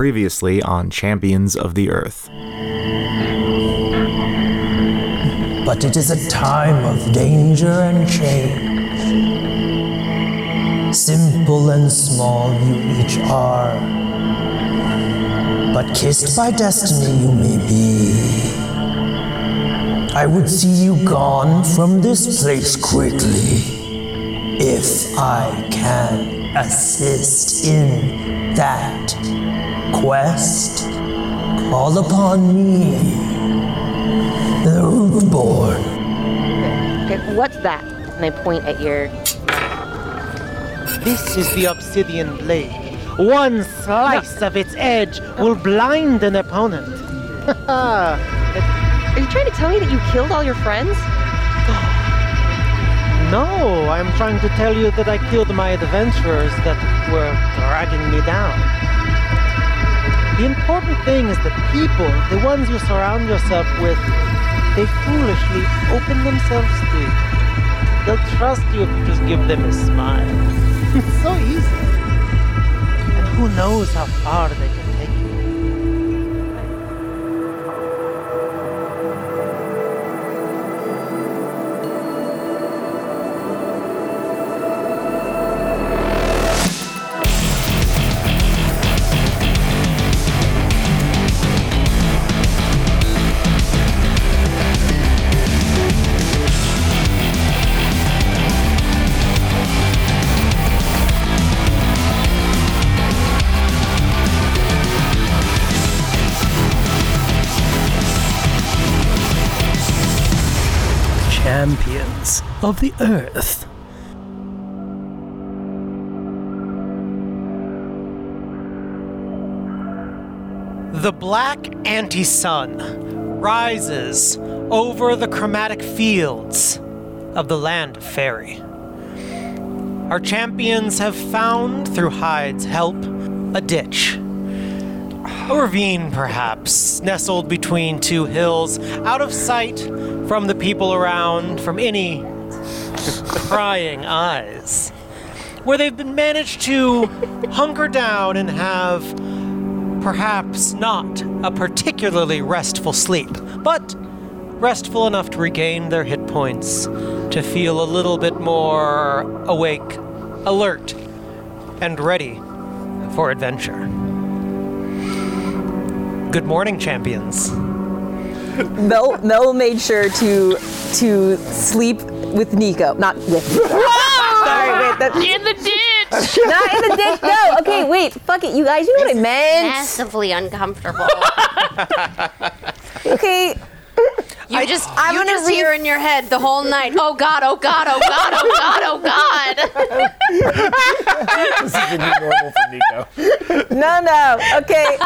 Previously on Champions of the Earth. But it is a time of danger and change. Simple and small you each are. But kissed by destiny you may be. I would see you gone from this place quickly. If I can assist in that quest, call upon me, the Rootborn. Okay, what's that? And I point at your. This is the obsidian blade. One slice of its edge will blind an opponent. Are you trying to tell me that you killed all your friends? no, I'm trying to tell you that I killed my adventurers that were dragging me down. The important thing is that people, the ones you surround yourself with, they foolishly open themselves to you. They'll trust you if you just give them a smile. It's so easy. And who knows how far they can Champions of the Earth. The black anti sun rises over the chromatic fields of the land of fairy. Our champions have found, through Hyde's help, a ditch. A ravine, perhaps, nestled between two hills, out of sight from the people around, from any prying eyes, where they've been managed to hunker down and have perhaps not a particularly restful sleep, but restful enough to regain their hit points, to feel a little bit more awake, alert, and ready for adventure. Good morning, champions. Mel, Mel made sure to to sleep with Nico, not with. Nico. Sorry, wait, that, In the ditch! not in the ditch. No, okay, wait, fuck it, you guys. You know what I meant. Massively uncomfortable. Okay, You just, I'm you gonna just re- hear in your head the whole night. Oh God! Oh God! Oh God! Oh God! Oh God! This is the new normal for Nico. no, no, okay.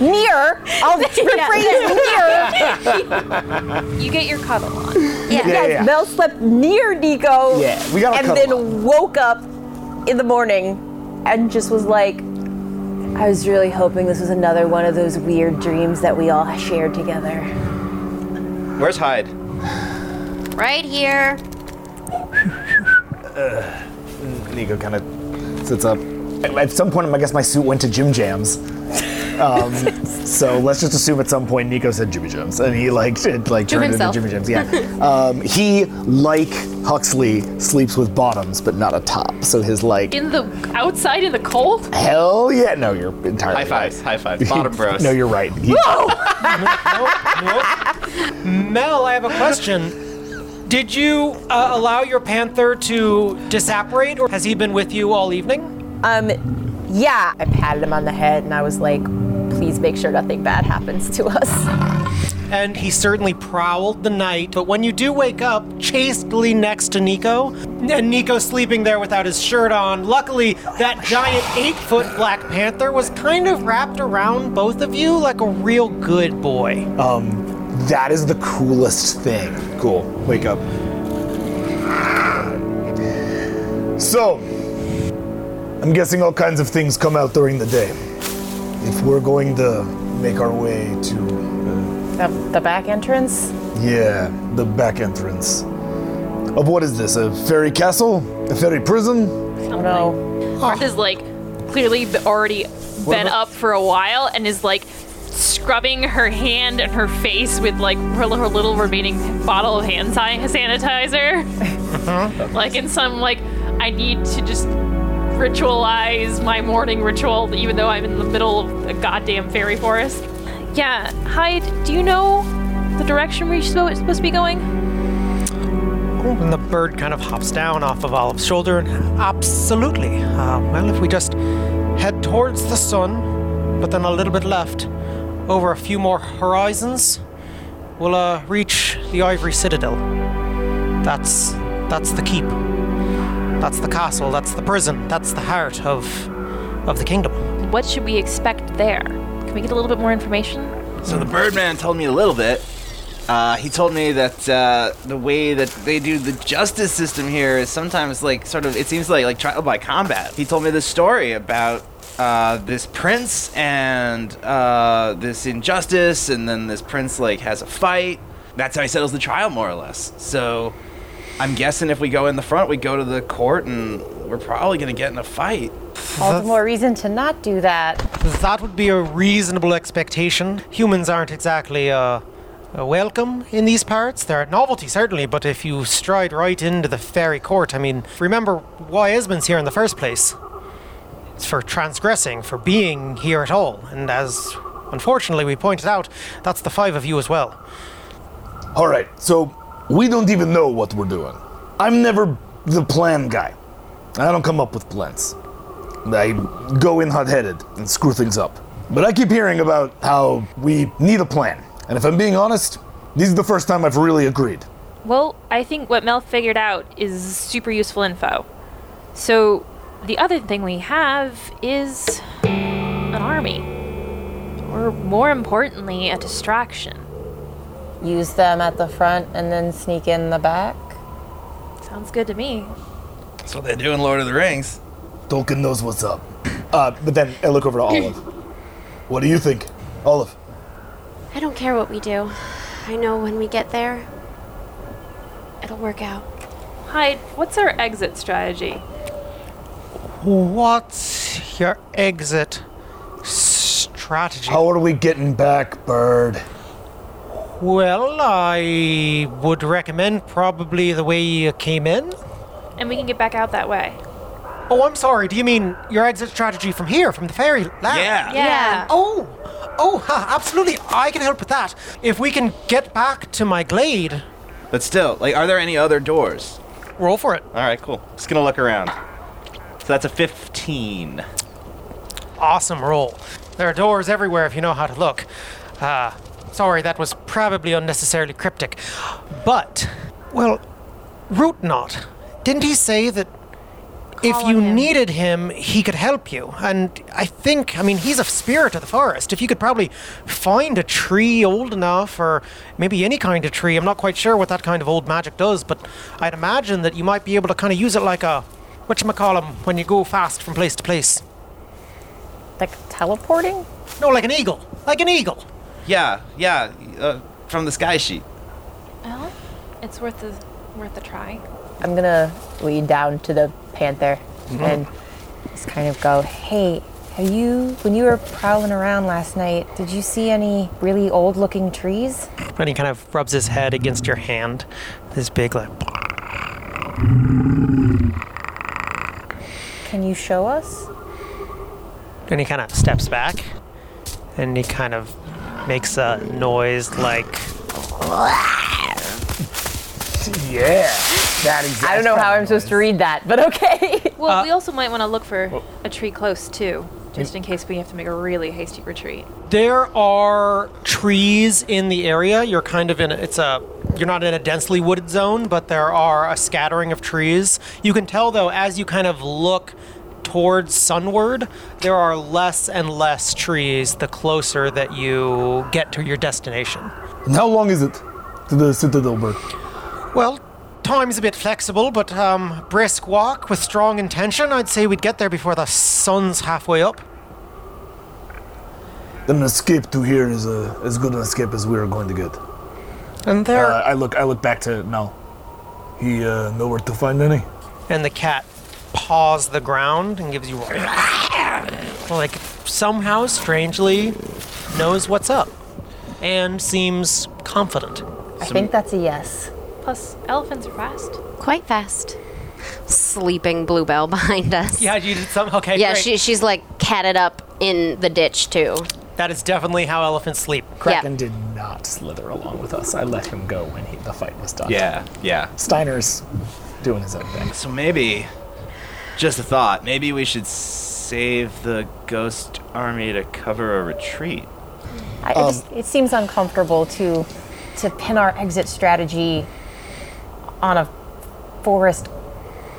Near, I'll rephrase near. You get your cuddle on. Yeah, Yes, yeah. Mel slept near Nico. Yeah, we gotta And cuddle then woke up in the morning and just was like, I was really hoping this was another one of those weird dreams that we all shared together. Where's Hyde? Right here. Nico kind of sits up. At at some point, I guess my suit went to Jim Jams. Um, so let's just assume at some point Nico said Jimmy Jams, and he like it, like To turned himself. into Jimmy Jams. Yeah. um, he like Huxley sleeps with bottoms, but not a top. So his like In the outside in the cold? hell yeah. No, you're entirely High fives, high fives. Bottom bros. no, you're right. He- Mel, I have a question. Did you uh, allow your panther to disapparate, or has he been with you all evening? Um, yeah, I patted him on the head and I was like, please make sure nothing bad happens to us. And he certainly prowled the night, but when you do wake up, chastely next to Nico, and Nico sleeping there without his shirt on, luckily that giant eight foot Black Panther was kind of wrapped around both of you like a real good boy. Um, that is the coolest thing. Cool. Wake up. So, I'm guessing all kinds of things come out during the day. If we're going to make our way to, The, the back entrance? yeah, the back entrance of what is this? A fairy castle? A fairy prison? Oh no. Martha's like clearly already been about- up for a while and is like scrubbing her hand and her face with like her, her little remaining bottle of hand si- sanitizer. Uh-huh. like in some like I need to just ritualize my morning ritual even though I'm in the middle of a goddamn fairy forest. Yeah, Hyde, do you know the direction we're supposed to be going? And the bird kind of hops down off of Olive's shoulder. And absolutely. Uh, well, if we just head towards the sun, but then a little bit left, over a few more horizons, we'll uh, reach the Ivory Citadel. That's that's the keep. That's the castle. That's the prison. That's the heart of of the kingdom. What should we expect there? Can we get a little bit more information? So the Birdman told me a little bit. Uh, he told me that uh, the way that they do the justice system here is sometimes like sort of it seems like like trial by combat. He told me this story about uh, this prince and uh, this injustice, and then this prince like has a fight. That's how he settles the trial, more or less. So I'm guessing if we go in the front, we go to the court, and we're probably gonna get in a fight. All the more reason to not do that. That would be a reasonable expectation. Humans aren't exactly uh, uh, welcome in these parts. They're a novelty, certainly, but if you stride right into the fairy court, I mean, remember why Esmond's here in the first place. It's for transgressing, for being here at all. And as unfortunately we pointed out, that's the five of you as well. All right, so we don't even know what we're doing. I'm never the plan guy. I don't come up with plans. I go in hot-headed and screw things up. But I keep hearing about how we need a plan. And if I'm being honest, this is the first time I've really agreed. Well, I think what Mel figured out is super useful info. So, the other thing we have is an army. Or more importantly, a distraction. Use them at the front and then sneak in the back. Sounds good to me. That's what they do in Lord of the Rings. Tolkien knows what's up. Uh, but then I look over to Olive. what do you think, Olive? I don't care what we do. I know when we get there, it'll work out. Hyde, what's our exit strategy? What's your exit strategy? How are we getting back, Bird? Well, I would recommend probably the way you came in. And we can get back out that way. Oh, I'm sorry. Do you mean your exit strategy from here, from the fairy land? Yeah. Yeah. Oh, oh, ha, absolutely. I can help with that. If we can get back to my glade, But still, like, are there any other doors? roll for it. All right, cool. Just gonna look around. So that's a 15. Awesome roll. There are doors everywhere if you know how to look. Uh, sorry, that was probably unnecessarily cryptic. But, well, Root Knot, didn't he say that if you him. needed him, he could help you? And I think, I mean, he's a spirit of the forest. If you could probably find a tree old enough, or maybe any kind of tree, I'm not quite sure what that kind of old magic does, but I'd imagine that you might be able to kind of use it like a, whatchamacallem, when you go fast from place to place. Like teleporting? No, like an eagle. Like an eagle. Yeah, yeah, uh, from the sky sheet. Well, it's worth a, worth a try. I'm gonna lead down to the panther mm-hmm. and just kind of go, hey, have you, when you were prowling around last night, did you see any really old looking trees? And he kind of rubs his head against your hand. This big, like, Can you show us? and he kind of steps back, and he kind of makes a noise like, Yeah, that is. I don't know how I'm supposed to read that, but okay. Well, we uh, also might want to look for a tree close too, just mm. in case we have to make a really hasty retreat. There are trees in the area. You're kind of in a, it's a you're not in a densely wooded zone, but there are a scattering of trees. You can tell though as you kind of look towards sunward, there are less and less trees the closer that you get to your destination. And how long is it to the Citadel, Bird? Well, time's a bit flexible, but um, brisk walk with strong intention. I'd say we'd get there before the sun's halfway up. Then an escape to here is a, as good an escape as we are going to get. And there, Uh, I look. I look back to Nal. He uh, nowhere to find any. and the cat paws the ground and gives you like somehow strangely knows what's up and seems confident. I think that's a yes. Plus, elephants are fast. Quite fast. Sleeping Bluebell behind us. Yeah, you did some. Okay, Yeah, great. she, she's like catted up in the ditch too. that is definitely how elephants sleep. Kraken did not slither along with us. I let him go when he, the fight was done. Yeah, yeah. Steiner's doing his own thing. So maybe, just a thought, maybe we should save the ghost army to cover a retreat. I, it, just, um, it seems uncomfortable to to pin our exit strategy on a forest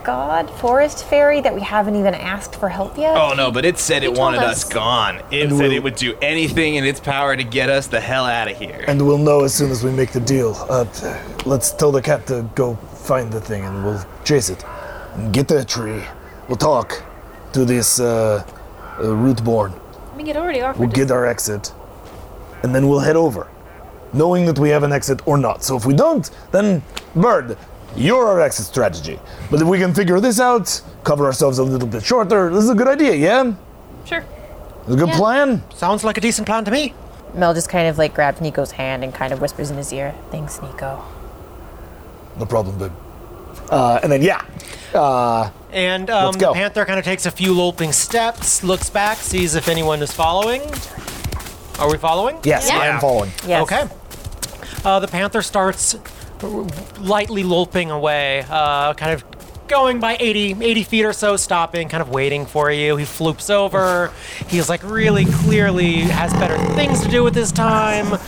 god, forest fairy that we haven't even asked for help yet. Oh no, but it said it told wanted us. us gone. It And said it would do anything in its power to get us the hell out of here. And we'll know as soon as we make the deal. Uh, let's tell the cat to go find the thing and we'll chase it. And get that tree. We'll talk to this uh, uh, rootborn. I mean, it already offered. We'll to- get our exit. And then we'll head over. Knowing that we have an exit or not. So if we don't, then Bird, you're our exit strategy. But if we can figure this out, cover ourselves a little bit shorter, this is a good idea, yeah? Sure. It's a good Yeah. plan? Sounds like a decent plan to me. Mel just kind of like grabs Nico's hand and kind of whispers in his ear, "Thanks, Nico." No problem, babe. Uh, and then, yeah. Uh, And um, the panther kind of takes a few loping steps, looks back, sees if anyone is following. Are we following? yes, I am following. Yes. Okay. Uh, the panther starts lightly loping away, uh, kind of going by 80, 80 feet or so, stopping, kind of waiting for you. He floops over. He's like really clearly has better things to do with his time.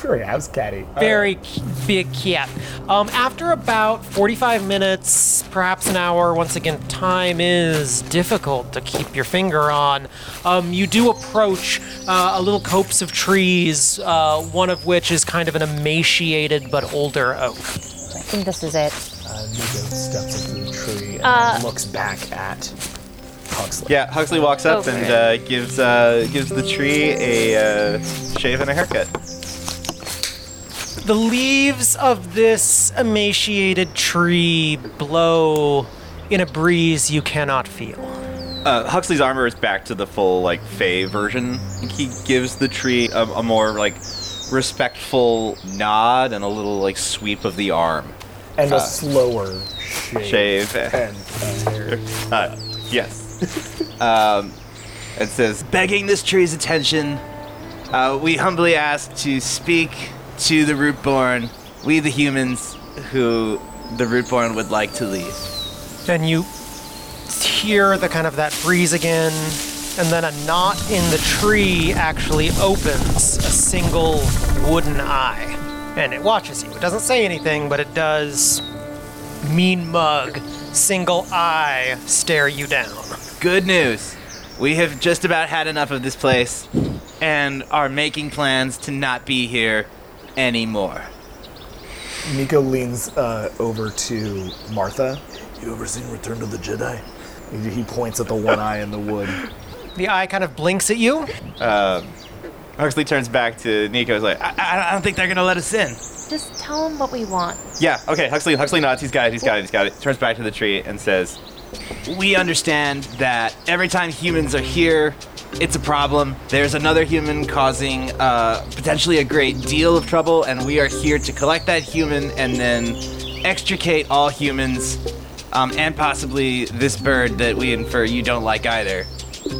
Very house catty. Very c- big cat. Um, after about 45 minutes, perhaps an hour, once again, time is difficult to keep your finger on. Um, you do approach uh, a little copse of trees, uh, one of which is kind of an emaciated but older oak. I think this is it. Uh, Nico steps into the tree and Uh, looks back at Huxley. Yeah, Huxley walks up Okay. and uh, gives uh, gives the tree a uh, shave and a haircut. The leaves of this emaciated tree blow in a breeze you cannot feel. Uh, Huxley's armor is back to the full like Fey version. He gives the tree a, a more like respectful nod and a little like sweep of the arm. And a slower shave. Shave. And uh. Uh, yes. um, it says, begging this tree's attention, uh, we humbly ask to speak to the Rootborn, we the humans who the Rootborn would like to leave. and you hear the kind of that breeze again and then a knot in the tree actually opens a single wooden eye and it watches you it doesn't say anything but it does mean mug single eye stare you down Good news. We have just about had enough of this place and are making plans to not be here anymore. Nico leans uh, over to Martha. You ever seen Return to the Jedi? He, he points at the one eye in the wood. the eye kind of blinks at you Huxley turns back to Nico. He's like, I, I, I don't think they're gonna let us in. Just tell them what we want. Yeah, okay, Huxley Huxley nods, he's got it, he's got it, he's got it. Turns back to the tree and says, We understand that every time humans are here, it's a problem. There's another human causing uh, potentially a great deal of trouble, and we are here to collect that human and then extricate all humans, um, and possibly this bird that we infer you don't like either,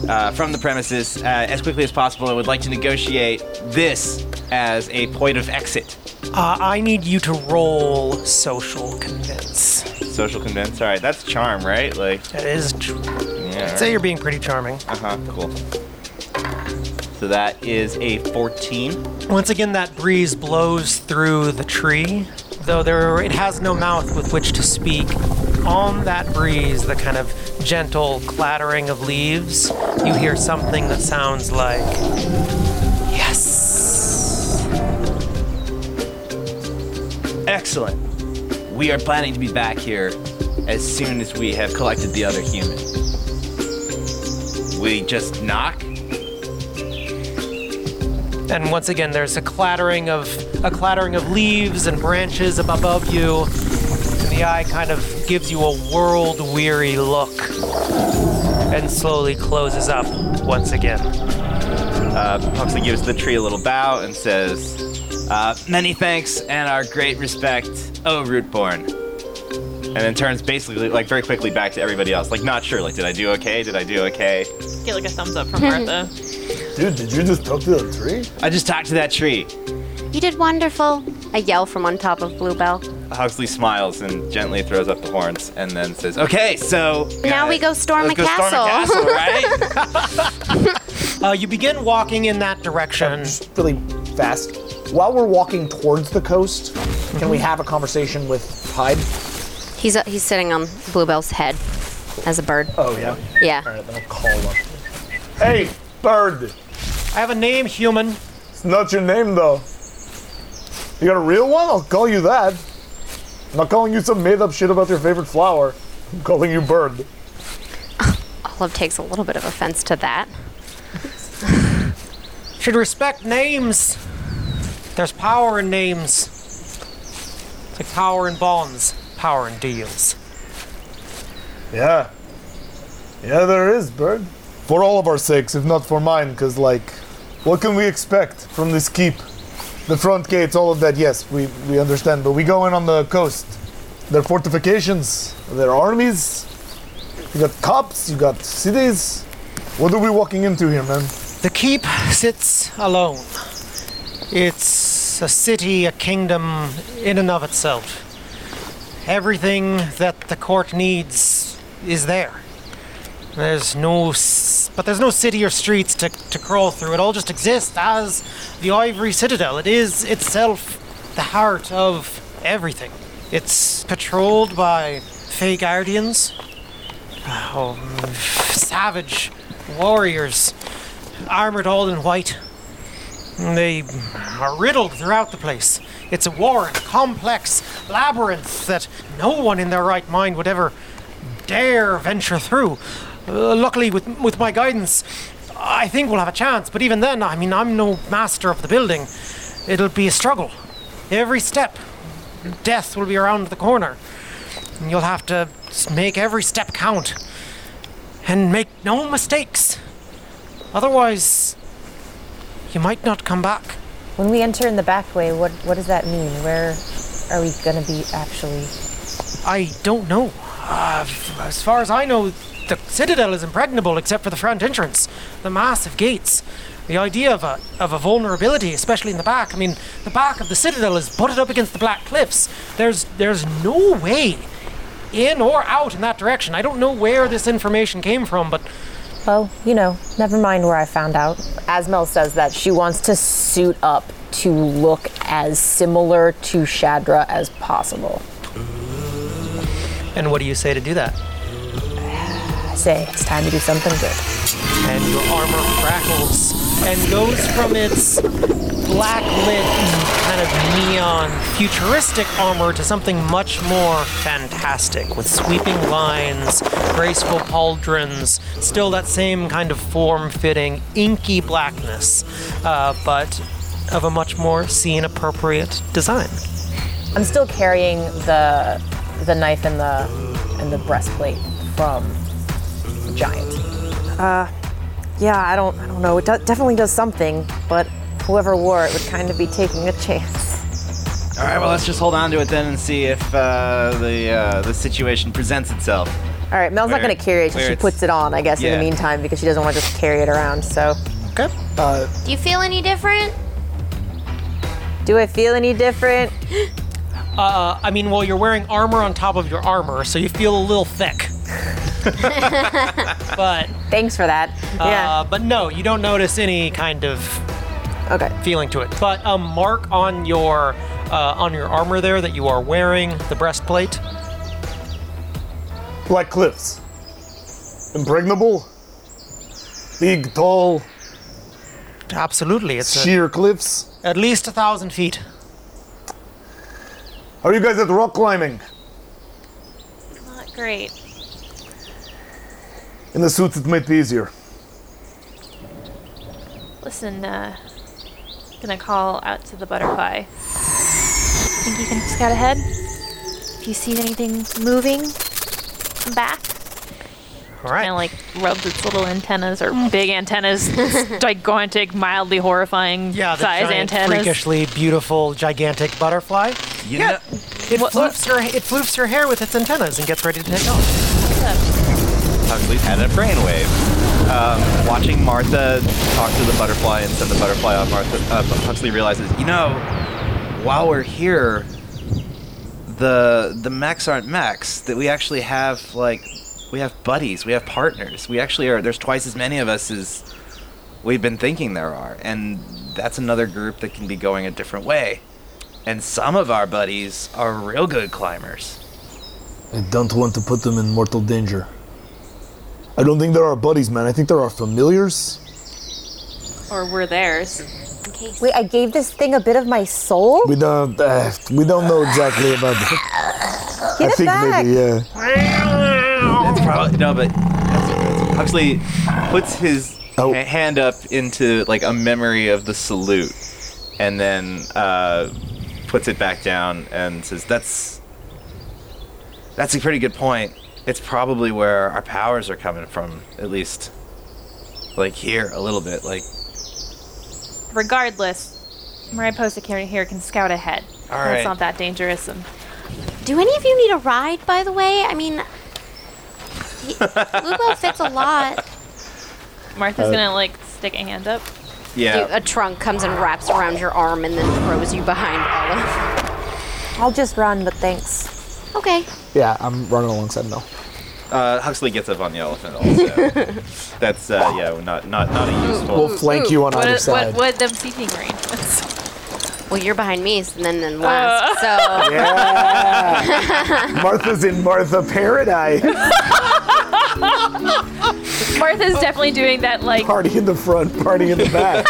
uh, from the premises uh, as quickly as possible. I would like to negotiate this as a point of exit. uh, i need you to roll social convince Social convince. All right, that's charm, right? Like, that is tr- yeah. say you're being pretty charming Uh huh. Cool. So that is a 14. Once again, that breeze blows through the tree, though there it has no mouth with which to speak. On that breeze, the kind of gentle clattering of leaves, you hear something that sounds like yes. Excellent. We are planning to be back here as soon as we have collected the other human. We just knock. And once again, there's a clattering of a clattering of leaves and branches up above you, and the eye kind of gives you a world-weary look, and slowly closes up once again. Uh, Huxley gives the tree a little bow and says, uh, "Many thanks and our great respect, oh root Rootborn." And then turns basically like very quickly back to everybody else, like not sure, like did I do okay? Did I do okay? Get like a thumbs up from Martha. Dude, did you just talk to that tree? I just talked to that tree. You did wonderful. I yell from on top of Bluebell. Huxley smiles and gently throws up the horns and then says, "Okay, so Now we go storm let's a go storm a castle." castle, right?" Uh, you begin walking in that direction. Just really fast. While we're walking towards the coast, can we have a conversation with Hyde? He's uh, he's sitting on Bluebell's head as a bird. Oh yeah. Yeah. All right, then I'll call him. Hey, bird. I have a name, human. It's not your name though. You got a real one? I'll call you that. I'm not calling you some made up shit about your favorite flower. I'm calling you bird. Olive takes a little bit of offense to that. Should respect names. There's power in names. Like power in bonds, power in deals. Yeah. Yeah, there is, bird. For all of our sakes, if not for mine, because, like, what can we expect from this keep? The front gates, all of that, yes, we, we understand, but we go in on the coast. There are fortifications, there are armies, you got cops, you got cities. What are we walking into here, man? The keep sits alone. It's a city, a kingdom in and of itself. Everything that the court needs is there. There's no, but there's no city or streets to, to crawl through. It all just exists as the Ivory Citadel. It is itself the heart of everything. It's patrolled by Fey Guardians, oh, savage warriors, armored all in white. They are riddled throughout the place. It's a warren, complex labyrinth that no one in their right mind would ever dare venture through. Uh, luckily, with with my guidance, I think we'll have a chance. But even then, I mean, I'm no master of the building. It'll be a struggle. Every step, death will be around the corner. And you'll have to make every step count and make no mistakes. Otherwise, you might not come back. When we enter in the back way, what what does that mean? Where are we gonna be actually? I don't know. Uh, as far as I know, the citadel is impregnable except for the front entrance, the massive gates. The idea of a of a vulnerability, especially in the back. I mean, the back of the citadel is butted up against the black cliffs. There's there's no way in or out in that direction. I don't know where this information came from, but Well, you know, never mind where I found out. As Mel says that she wants to suit up to look as similar to Shadra as possible. and what do you say to do that? I say it's time to do something good. and your armor crackles and goes from its black lit kind of neon futuristic armor to something much more fantastic with sweeping lines, graceful pauldrons, still that same kind of form fitting, inky blackness, uh, but of a much more scene appropriate design. I'm still carrying the the knife and the and the breastplate from Giant. Uh, yeah, I don't I don't know. It do- definitely does something, but whoever wore it would kind of be taking a chance. All right, well let's just hold on to it then and see if uh, the uh, the situation presents itself. All right, Mel's not Where- going to carry it till where she it's- puts it on, I guess, in Yeah. the meantime, because she doesn't want to just carry it around. So, Okay. Do you feel any different? do I feel any different? Uh, I mean, well, you're wearing armor on top of your armor, so you feel a little thick. but Thanks for that. Uh, but no, you don't notice any kind of yeah. Okay. feeling to it. But a mark on your uh, on your armor there that you are wearing the breastplate. Black cliffs. Impregnable. Big, tall, Absolutely, it's a, sheer cliffs. at least a thousand feet. How are you guys at rock climbing? Not great. In the suits, it might be easier. Listen, uh, gonna call out to the butterfly. I think you can scout ahead? If you see anything moving, come back. All right. And like rubs its little antennas or big antennas, gigantic, mildly horrifying Yeah, the size giant, antennas. freakishly beautiful, gigantic butterfly. You yeah, know- it What- floofs her. It floofs her hair with its antennas and gets ready to take off. Huxley's had a brainwave. Um, watching Martha talk to the butterfly and send the butterfly on Martha, uh, Huxley realizes, you know, while we're here, the the mechs aren't mechs. That we actually have like we have buddies, we have partners. We actually are. There's twice as many of us as we've been thinking there are, and that's another group that can be going a different way. And some of our buddies are real good climbers. I don't want to put them in mortal danger. I don't think they're our buddies, man. I think they're our familiars. Or we're theirs. In case. Wait, I gave this thing a bit of my soul? We don't. Uh, we don't know exactly about that. Get I it think back. maybe, yeah. It's probably no, but Huxley puts his Oh. hand up into like a memory of the salute, and then uh, puts it back down and says, "That's that's a pretty good point. It's probably where our powers are coming from, at least. Like here, a little bit. Like Regardless, Mariposa Post here can scout ahead. All That's right. not that dangerous. And Do any of you need a ride, by the way? I mean, he, Lubo fits a lot. Martha's uh, gonna like stick a hand up. yeah." Dude, a trunk comes and wraps around your arm and then throws you behind Olive. I'll just run, but thanks. Okay. Yeah, I'm running alongside Mel. Uh, Huxley gets up on the elephant also. That's uh, yeah, not not not a useful. We'll flank you on What, either what, side. what the seating arrangements? Well, you're behind me, and then then last. so Yeah. Martha's in Martha Paradise. Martha's definitely doing that like Party in the front, party in the back.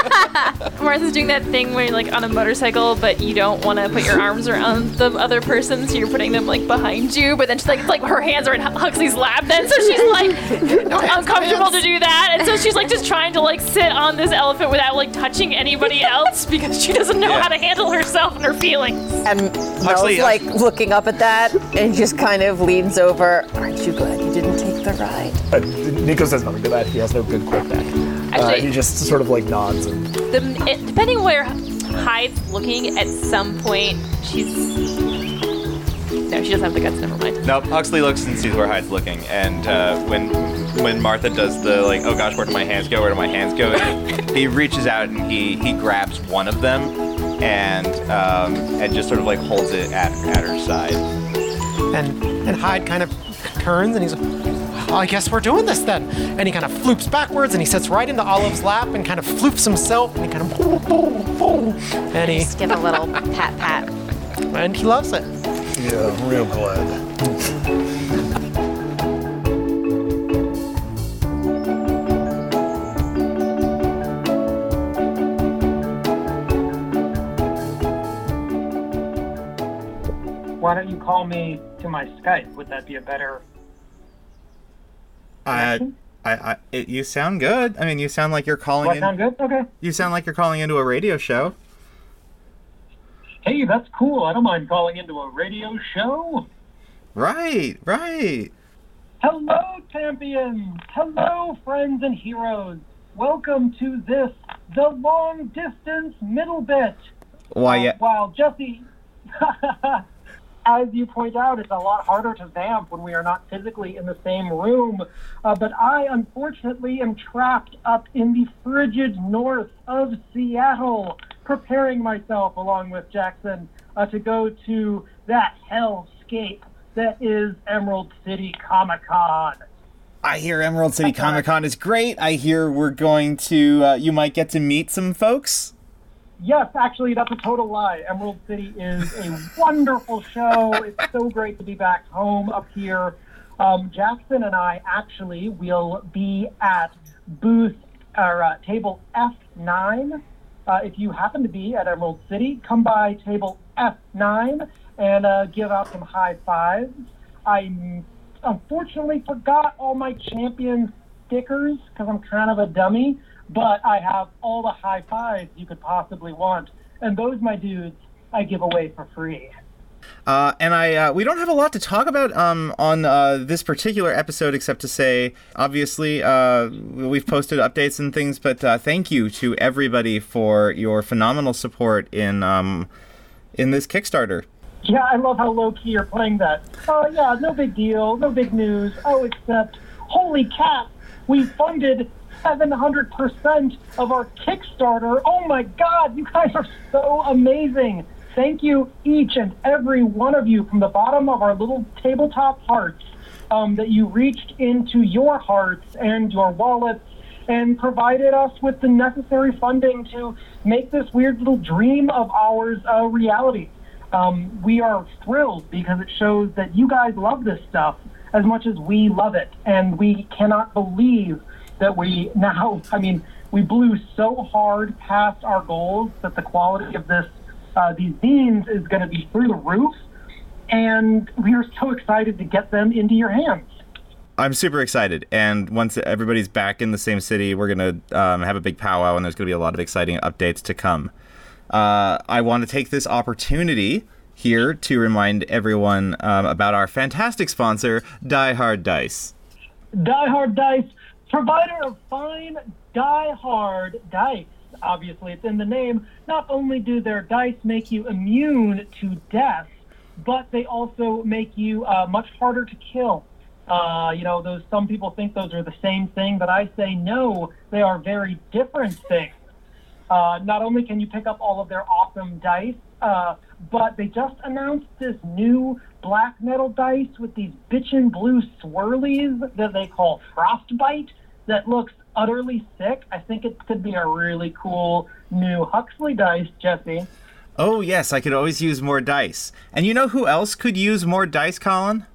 Martha's doing that thing where you're like on a motorcycle, but you don't want to put your arms around the other person, so you're putting them like behind you. But then she's like, it's like her hands are in Huxley's lap, then so she's like uncomfortable to do that, and so she's like just trying to like sit on this elephant without like touching anybody else because she doesn't know Yeah. how to handle herself and her feelings. And Huxley, Mel's like looking up at that and just kind of leans over. Aren't you glad you didn't take the ride? Uh, Nico says nothing to that. He has no good quip back. Uh, he just sort of like nods and The it, depending where Hyde's looking, at some point she's. No, she doesn't have the guts. Never mind. Nope. Huxley looks and sees where Hyde's looking, and uh, when when Martha does the like, oh gosh, where do my hands go? Where do my hands go? he reaches out and he he grabs one of them, and um, and just sort of like holds it at at her side. And and Hyde kind of turns and he's like, "Oh, I guess we're doing this then. And he kind of floops backwards and he sits right into Olive's lap and kind of floops himself and he kind of boom, boom, boom. And he just give a little pat pat. and he loves it. Yeah, real glad. Why don't you call me to my Skype? Would that be a better? I, I, I it, you sound good. I mean, you sound like you're calling Do I in. sound good? Okay. You sound like you're calling into a radio show. Hey, that's cool. I don't mind calling into a radio show. Right, right. Hello, champions. Hello, friends and heroes. Welcome to this, the long distance middle bit. Why, Uh, yeah. While Jesse, as you point out, it's a lot harder to vamp when we are not physically in the same room. Uh, but I, unfortunately, am trapped up in the frigid north of Seattle, preparing myself, along with Jackson, uh, to go to that hellscape that is Emerald City Comic Con. I hear Emerald City Comic Con is great. I hear we're going to. Uh, you might get to meet some folks. Yes, actually, that's a total lie. Emerald City is a wonderful show. It's so great to be back home up here. Um, Jackson and I actually will be at booth or uh, table F9. Uh, if you happen to be at Emerald City, come by table F9 and uh, give out some high fives. I unfortunately forgot all my champion stickers because I'm kind of a dummy, but I have all the high fives you could possibly want. And those, my dudes, I give away for free. Uh, and I, uh, we don't have a lot to talk about um, on uh, this particular episode, except to say, obviously, uh, we've posted updates and things. But uh, thank you to everybody for your phenomenal support in um, in this Kickstarter. Yeah, I love how low key you're playing that. Oh, yeah, no big deal, no big news. Oh, except, holy cat, we funded 700% of our Kickstarter. Oh my god, you guys are so amazing. Thank you, each and every one of you, from the bottom of our little tabletop hearts, um, that you reached into your hearts and your wallets and provided us with the necessary funding to make this weird little dream of ours a reality. Um, we are thrilled because it shows that you guys love this stuff as much as we love it, and we cannot believe that we now, I mean, we blew so hard past our goals that the quality of this, uh, these zines is going to be through the roof, and we are so excited to get them into your hands. I'm super excited, and once everybody's back in the same city, we're gonna um, have a big powwow, and there's gonna be a lot of exciting updates to come. Uh, I want to take this opportunity here to remind everyone um, about our fantastic sponsor, Die Hard Dice. Die Hard Dice, provider of fine Die Hard dice. Obviously, it's in the name. Not only do their dice make you immune to death, but they also make you uh, much harder to kill. Uh, you know, those some people think those are the same thing, but I say no, they are very different things. Uh, not only can you pick up all of their awesome dice, uh, but they just announced this new black metal dice with these bitchin' blue swirlies that they call Frostbite that looks utterly sick. I think it could be a really cool new Huxley dice, Jesse. Oh yes, I could always use more dice. And you know who else could use more dice, Colin?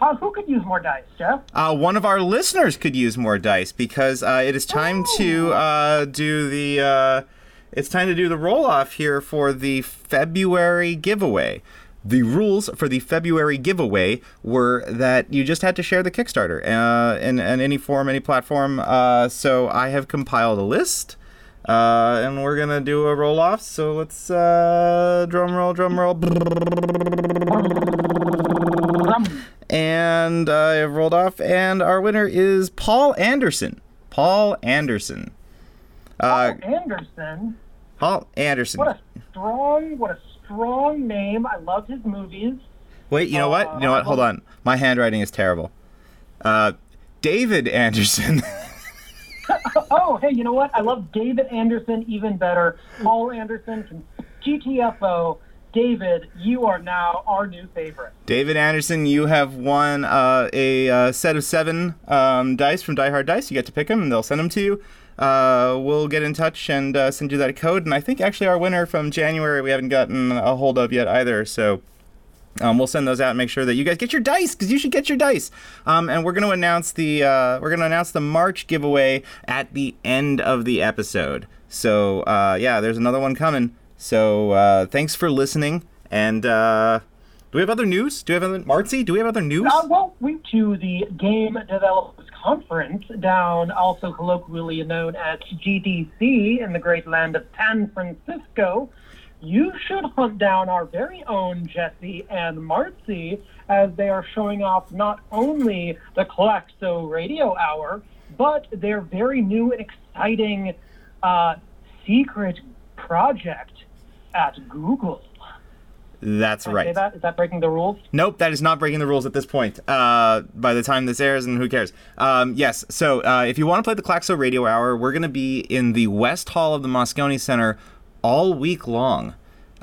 Uh, who could use more dice, Jeff? Uh, one of our listeners could use more dice because uh, it is time to uh, do the. Uh, it's time to do the roll off here for the February giveaway. The rules for the February giveaway were that you just had to share the Kickstarter uh, in, in any form, any platform. Uh, so I have compiled a list. Uh, and we're gonna do a roll off. So let's uh, drum roll, drum roll. And uh, I have rolled off, and our winner is Paul Anderson. Paul Anderson. Uh, Anderson. Paul Anderson. What a strong, what a strong name. I love his movies. Wait, you know what? You know what? Hold on. My handwriting is terrible. Uh, David Anderson. oh, hey, you know what? I love David Anderson even better. Paul Anderson from GTFO. David, you are now our new favorite. David Anderson, you have won uh, a uh, set of seven um, dice from Die Hard Dice. You get to pick them, and they'll send them to you. Uh, we'll get in touch and uh, send you that code. And I think actually our winner from January we haven't gotten a hold of yet either. So um, we'll send those out and make sure that you guys get your dice because you should get your dice. Um, and we're going to announce the uh, we're going to announce the March giveaway at the end of the episode. So uh, yeah, there's another one coming. So uh, thanks for listening. And uh, do we have other news? Do we have other Marcy? Do we have other news? Uh, well, we to the Game Developers Conference down, also colloquially known as GDC, in the great land of San Francisco. You should hunt down our very own Jesse and Marcy as they are showing off not only the Claxo Radio Hour, but their very new and exciting uh, secret project at Google. That's Can right. that? Is that breaking the rules? Nope, that is not breaking the rules at this point. Uh, by the time this airs, and who cares? Um, yes, so uh, if you want to play the Claxo Radio Hour, we're going to be in the West Hall of the Moscone Center all week long.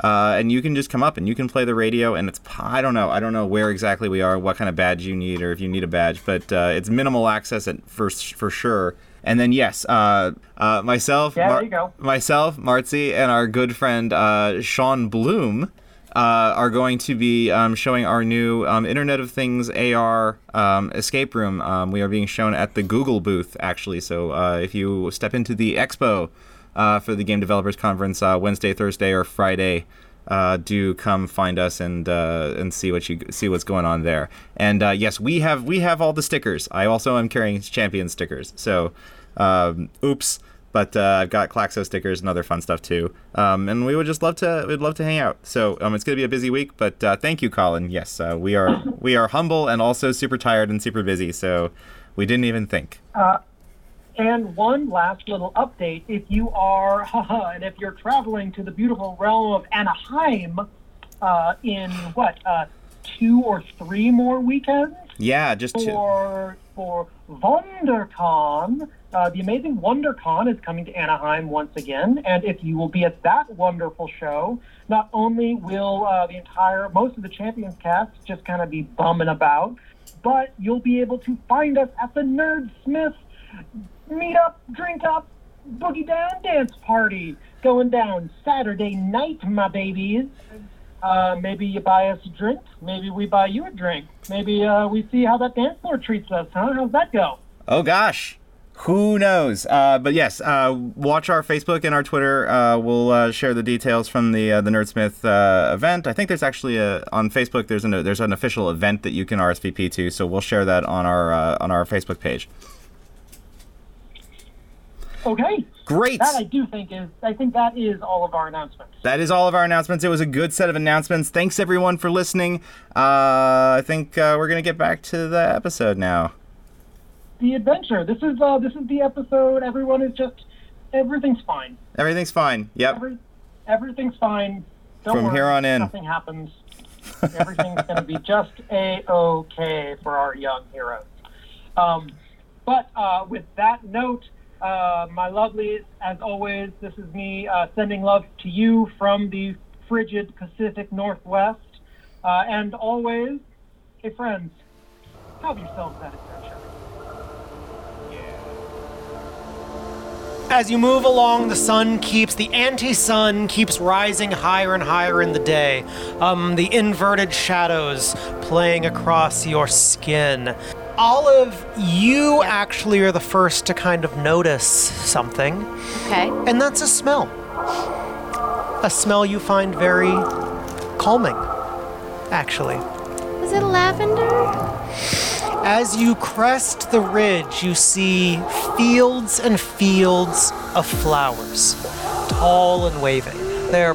Uh, and you can just come up and you can play the radio, and it's I don't know I don't know where exactly we are, what kind of badge you need, or if you need a badge, but uh, it's minimal access at first for sure. And then yes, uh, uh, myself, Yeah, there you go. myself, Marcy, and our good friend uh, Sean Bloom uh, are going to be um, showing our new um, Internet of Things AR um, escape room. Um, we are being shown at the Google booth, actually. So uh, if you step into the expo uh, for the Game Developers Conference uh, Wednesday, Thursday, or Friday, uh, do come find us and uh, and see what you see what's going on there. And uh, yes, we have we have all the stickers. I also am carrying champion stickers. So, um, oops. But uh, I've got Claxo stickers and other fun stuff too. Um, and we would just love to we'd love to hang out. So um, it's going to be a busy week, but uh, thank you, Colin. Yes, uh, we are we are humble and also super tired and super busy. So we didn't even think. Uh, and one last little update: if you are, haha, and if you're traveling to the beautiful realm of Anaheim, uh, in what uh, two or three more weekends Yeah, just to, for for WonderCon. Uh, the amazing WonderCon is coming to Anaheim once again, and if you will be at that wonderful show, not only will uh, the entire most of the Champions cast just kind of be bumming about, but you'll be able to find us at the Nerdsmith meet up, drink up, boogie down dance party going down Saturday night, my babies. Uh, maybe you buy us a drink. Maybe we buy you a drink. Maybe uh, we see how that dance floor treats us, huh? How's that go? Oh gosh. Who knows? Uh, but yes, uh, watch our Facebook and our Twitter. Uh, we'll uh, share the details from the uh, the Nerdsmith uh, event. I think there's actually a on Facebook. There's an there's an official event that you can RSVP to. So we'll share that on our uh, on our Facebook page. Okay. Great. That I do think is. I think that is all of our announcements. That is all of our announcements. It was a good set of announcements. Thanks everyone for listening. Uh, I think uh, we're gonna get back to the episode now. The adventure. This is uh, this is the episode. Everyone is just. Everything's fine. Everything's fine. Yep. Every, everything's fine. Don't From worry, here on in. nothing happens. Everything's going to be just a okay for our young heroes. Um, but uh, with that note, uh, my lovelies, as always, this is me uh, sending love to you from the frigid Pacific Northwest. Uh, and always, hey friends, have yourselves that adventure. As you move along, the sun keeps, the anti sun keeps rising higher and higher in the day. Um, the inverted shadows playing across your skin. Olive, you actually are the first to kind of notice something, Okay. and that's a smell. A smell you find very calming, actually. Is it lavender? As you crest the ridge, you see fields and fields of flowers, tall and waving. They're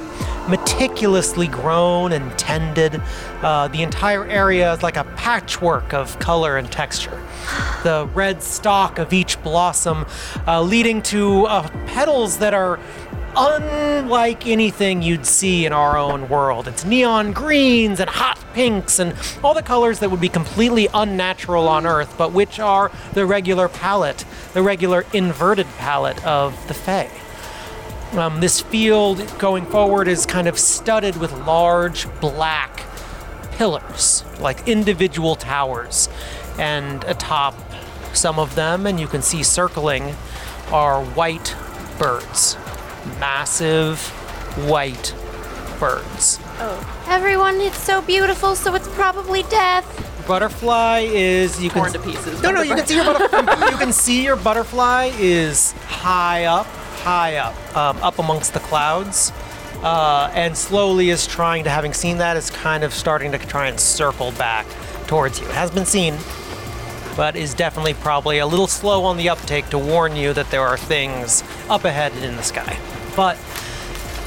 meticulously grown and tended. Uh, the entire area is like a patchwork of color and texture. The red stalk of each blossom uh, leading to uh, petals that are unlike anything you'd see in our own world. It's neon greens and hot pinks and all the colors that would be completely unnatural on Earth, but which are the regular palette, the regular inverted palette of the Fae. Um, this field going forward is kind of studded with large black pillars, like individual towers, and atop some of them, and you can see circling, are white birds. Massive white birds. Oh. Everyone, it's so beautiful, so it's probably death. Butterfly is you Torn can to pieces. No, no, you can see your butterfly. you can see your butterfly is high up, high up, um, up amongst the clouds, uh, and slowly is trying to. Having seen that, is kind of starting to try and circle back towards you. It has been seen, but is definitely probably a little slow on the uptake to warn you that there are things up ahead and in the sky. But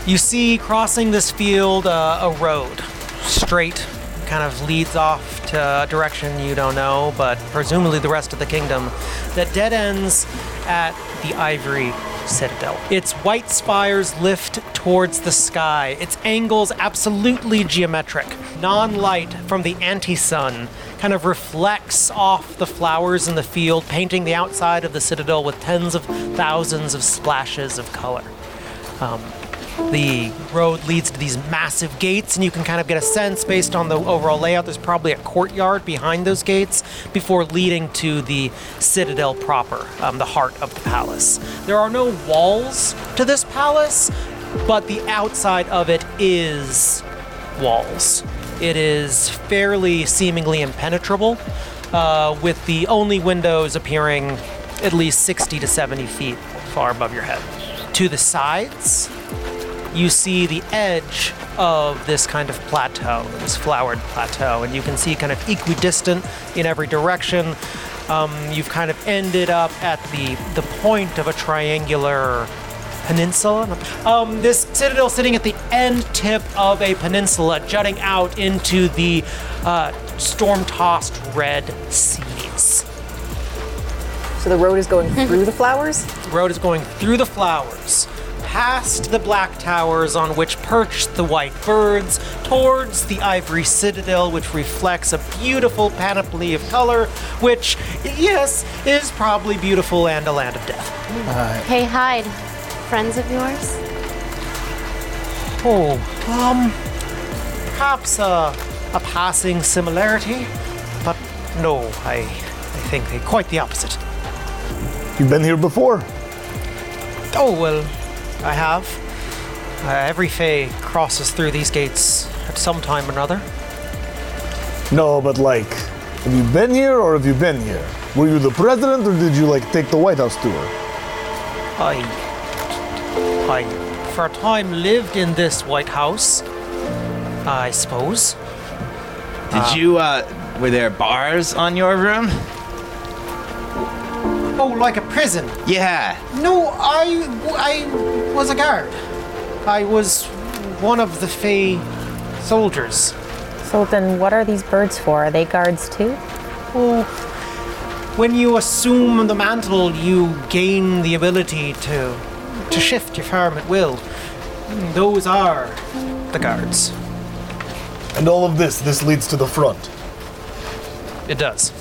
you see crossing this field uh, a road, straight, kind of leads off to a direction you don't know, but presumably the rest of the kingdom, that dead ends at the Ivory Citadel. Its white spires lift towards the sky, its angles absolutely geometric. Non light from the anti sun kind of reflects off the flowers in the field, painting the outside of the citadel with tens of thousands of splashes of color. Um, the road leads to these massive gates, and you can kind of get a sense based on the overall layout. There's probably a courtyard behind those gates before leading to the citadel proper, um, the heart of the palace. There are no walls to this palace, but the outside of it is walls. It is fairly seemingly impenetrable, uh, with the only windows appearing at least 60 to 70 feet far above your head. To the sides, you see the edge of this kind of plateau, this flowered plateau, and you can see kind of equidistant in every direction Um, you've kind of ended up at the the point of a triangular peninsula. Um, this citadel sitting at the end tip of a peninsula, jutting out into the uh, storm-tossed red seas. So the road is going through the flowers? The road is going through the flowers, past the black towers on which perch the white birds, towards the ivory citadel, which reflects a beautiful panoply of color, which, yes, is probably beautiful and a land of death. Hey, Hyde. Friends of yours? Oh, um, perhaps a, a passing similarity, but no, I, I think they're quite the opposite. You've been here before. Oh, well, I have. Uh, every Fae crosses through these gates at some time or another. No, but like, have you been here or have you been here? Were you the president or did you like take the White House tour? I, I, for a time, lived in this White House. I suppose. Did you, uh, were there bars on your room? Oh, like a prison? Yeah. No, I, I was a guard. I was one of the Fae soldiers. So then what are these birds for? Are they guards too? Oh, when you assume the mantle, you gain the ability to to shift your form at will. Those are the guards. And all of this, this leads to the front. It does.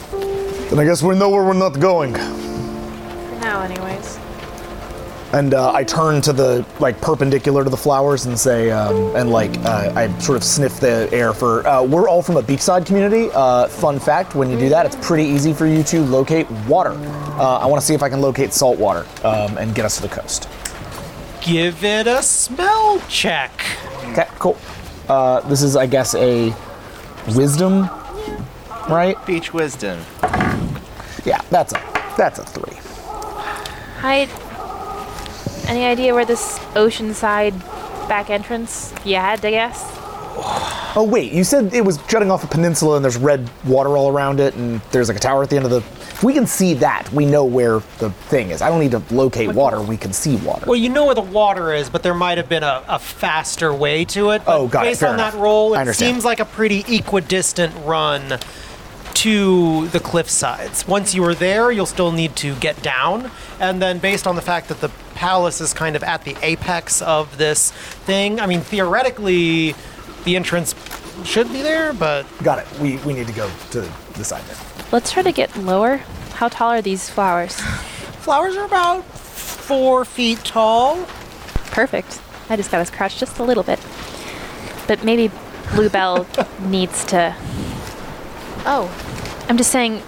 Then I guess we know where we're not going. For now, anyways. And uh, I turn to the like perpendicular to the flowers and say, um, and like uh, I sort of sniff the air for. Uh, we're all from a beachside community. Uh, fun fact: when you do that, it's pretty easy for you to locate water. Uh, I want to see if I can locate salt water um, and get us to the coast. Give it a smell check. Okay, cool. Uh, this is, I guess, a wisdom, right? Beach wisdom. Yeah, that's a that's a three. Hyde, any idea where this oceanside back entrance, if you had to guess? Oh wait, you said it was jutting off a peninsula and there's red water all around it, and there's like a tower at the end of the. If we can see that, we know where the thing is. I don't need to locate water. We can see water. Well, you know where the water is, but there might have been a, a faster way to it. Oh, but Oh, got it. Based Fair on enough. that roll, it seems like a pretty equidistant run to the cliff sides. Once you are there, you'll still need to get down, and then based on the fact that the palace is kind of at the apex of this thing, I mean, theoretically, the entrance should be there, but Got it. We we need to go to the side there. Let's try to get lower. How tall are these flowers? flowers are about four feet tall. Perfect. I just got to scratch just a little bit. But maybe Bluebell needs to. Oh, I'm just saying,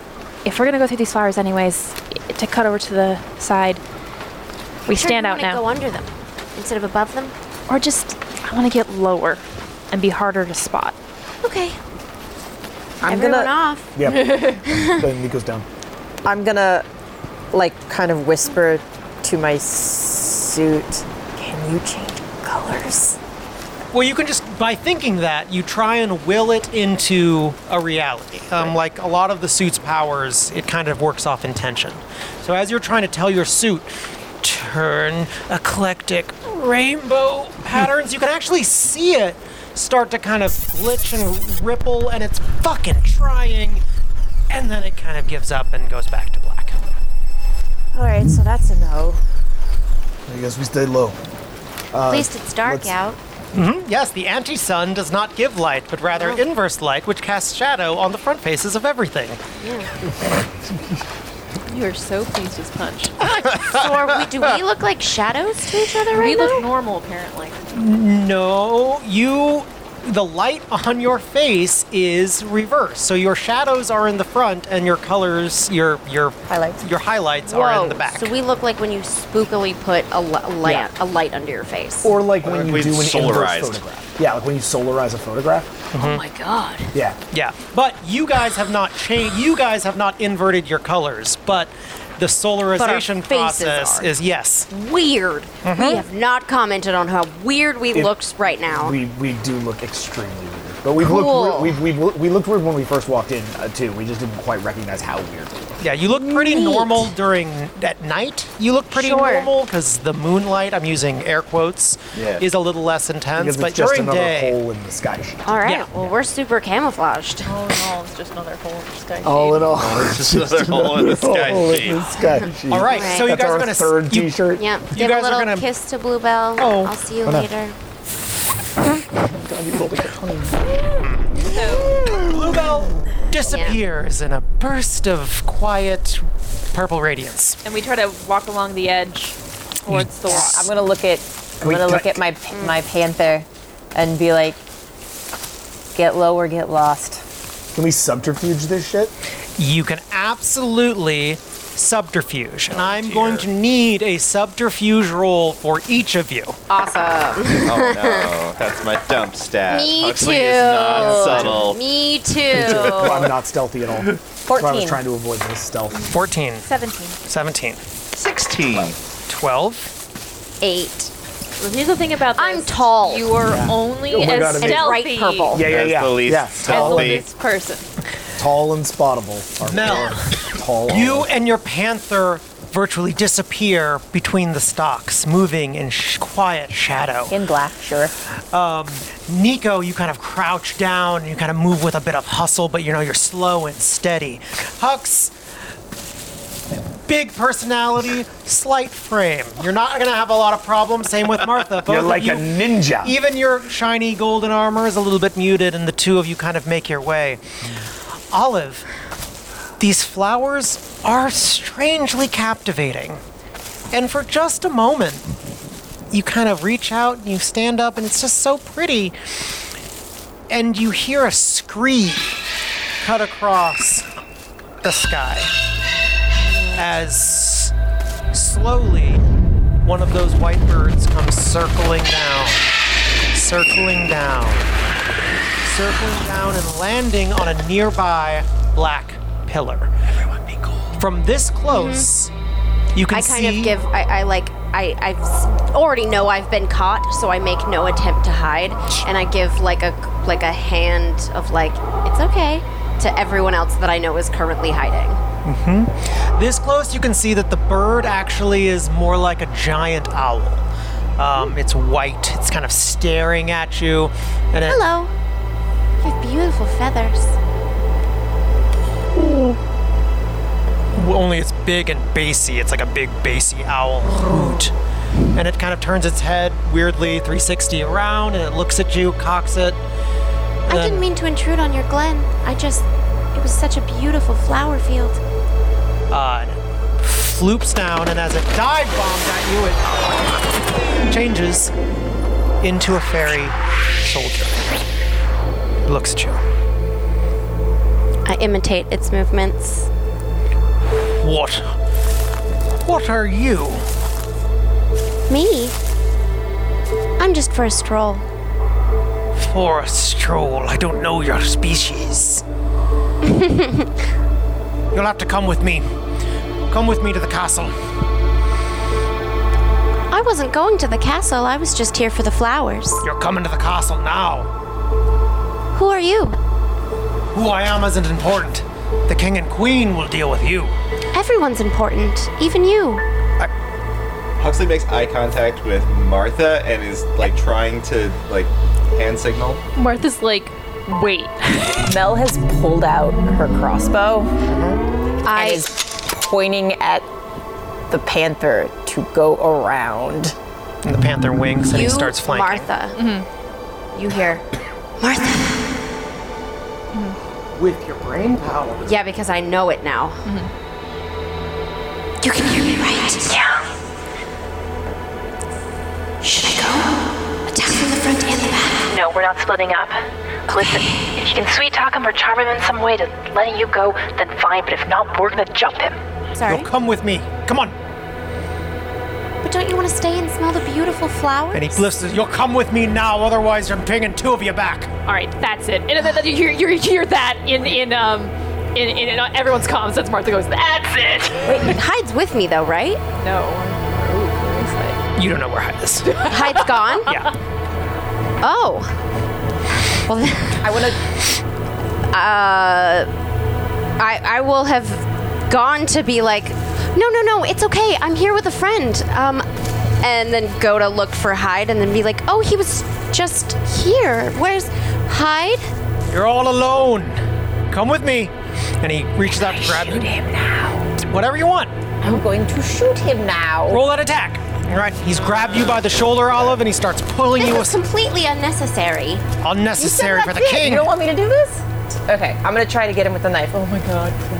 if we're gonna go through these flowers anyways, to cut over to the side, we Sure, stand you out wanna now. Go under them instead of above them. Or just, I want to get lower and be harder to spot. Okay. I'm Everyone gonna off. Yeah. then Nico's down. I'm gonna like kind of whisper to my suit. Can you change colors? Well, you can just, by thinking that, you try and will it into a reality. Um, Like a lot of the suit's powers, it kind of works off intention. So as you're trying to tell your suit, turn eclectic rainbow patterns, you can actually see it start to kind of glitch and ripple, and it's fucking trying. And then it kind of gives up and goes back to black. All right, so that's a no. I guess we stay low. At least it's dark out. Hmm Yes, the anti sun does not give light, but rather inverse light, which casts shadow on the front faces of everything. You are so pleased as punch. So are we, do we look like shadows to each other right we now? look normal, apparently. No, you. The light on your face is reversed, so your shadows are in the front, and your colors, your your Highlights. your highlights Whoa. are in the back. So we look like when you spookily put a, li- a lamp, a light under your face. Or like when you do an inverse solarized. photograph. Yeah, like when you solarize a photograph. Oh my god. Yeah. yeah, but you guys have not changed. You guys have not inverted your colors, but the solarization faces process are. is yes. Weird. Mm-hmm. We have not commented on how weird we It- looked right now. We we do look extremely weird. But we've Cool. looked weird, we've, we've, we looked weird when we first walked in uh, too. We just didn't quite recognize how weird we looked. Yeah, you look pretty normal during at night. You look pretty Sure. normal because the moonlight, I'm using air quotes, Yeah. is a little less intense. Because but it's just during another day, hole in the sky. All right. Yeah. Well, we're super camouflaged. Oh no, it's just another hole in the sky. All in all, oh, it's just another hole in the sky hole in the sky sheet. All right, so you That's guys are our gonna s- third you- T-shirt. Yep. You Give guys a are little gonna- kiss to Bluebell. Oh. I'll see you Oh, no. later. Bluebell disappears in a burst of quiet purple radiance. And we try to walk along the edge towards the wall. I'm gonna look at I'm we gonna look at my my panther and be like, get low or get lost. Can we subterfuge this shit? You can absolutely subterfuge, and oh, I'm going to need a subterfuge roll for each of you. Awesome. Oh no, that's my dump stat. Me Huxley too. is not subtle. Me too. I'm not stealthy at all. That's why I was 14. trying to avoid this stealth. 14, 17. 17, 16. 12. Eight. Well, here's the thing about this. I'm tall. You are only Oh my as God, amazing. And bright stealthy purple. Yeah, yeah, That's yeah. the least yeah. as stealthy. this person. Tall and spottable. Are Mel, tall. you and your panther virtually disappear between the stalks, moving in sh- quiet shadow. In black, sure. Um, Nico, you kind of crouch down, you kind of move with a bit of hustle, but you know you're slow and steady. Hux, big personality, slight frame. You're not gonna have a lot of problems. Same with Martha. Both You're like you, a ninja. Even your shiny golden armor is a little bit muted, and the two of you kind of make your way. Olive, these flowers are strangely captivating. And for just a moment, you kind of reach out and you stand up, and it's just so pretty. And you hear a scream cut across the sky as slowly one of those white birds comes circling down, circling down, circling down, and landing on a nearby black pillar. Everyone be cool. From this close, you can I kind see. of give. I, I like. I I s- already know I've been caught, so I make no attempt to hide, and I give like a like a hand of like it's okay to everyone else that I know is currently hiding. Mm-hmm. This close, you can see that the bird actually is more like a giant owl. Um, it's white. It's kind of staring at you, and it, Hello. Have beautiful feathers. only it's big and bassy. It's like a big bassy owl hoot. And it kind of turns its head weirdly 360 around and it looks at you, cocks it. I didn't mean to intrude on your glen. I just. It was such a beautiful flower field. Uh, and it floops down, and as it dive bombs at you, it changes into a fairy soldier. Looks at you. I imitate its movements. What? What are you? Me? I'm just for a stroll. For a stroll. I don't know your species. You'll have to come with me. Come with me to the castle. I wasn't going to the castle, I was just here for the flowers. You're coming to the castle now. Who are you? Who I am isn't important. The king and queen will deal with you. Everyone's important, even you. Huxley makes eye contact with Martha and is like trying to like hand signal. Martha's like, wait. Mel has pulled out her crossbow uh-huh. I and is pointing at the panther to go around. And the panther winks and you, he starts flanking. Martha. Mm-hmm. You hear, Martha. With your brain power. Yeah, because I know it now. You can hear me, right? Yeah. Should I go? Attack from the front and the back. No, we're not splitting up. Listen, if you can sweet talk him or charm him in some way to letting you go, then fine, but if not, we're gonna jump him. Sorry. You'll come with me. Come on. But don't you want to stay and smell the beautiful flowers? And he lifts it. You'll come with me now, otherwise I'm bringing two of you back. All right, that's it. And then you hear, you hear that in in um in, in, in everyone's comms as Martha goes, "That's it." Wait, Hyde's with me though, right? No. Ooh, very excited. You don't know where Hyde is. Hyde's gone? yeah. Oh. Well, then, I want to. uh, I I will have gone to be like, no, no, no, it's okay. I'm here with a friend. Um, and then go to look for Hyde, and then be like, oh, he was just here. Where's Hyde? You're all alone. Come with me. And he reaches out to grab you. him now. Whatever you want. I'm going to shoot him now. Roll that attack. All right. He's grabbed you by the shoulder, Olive, and he starts pulling you. This is completely unnecessary. Unnecessary for the king. You don't want me to do this? Okay, I'm gonna try to get him with the knife. Oh my god, please. Fuck!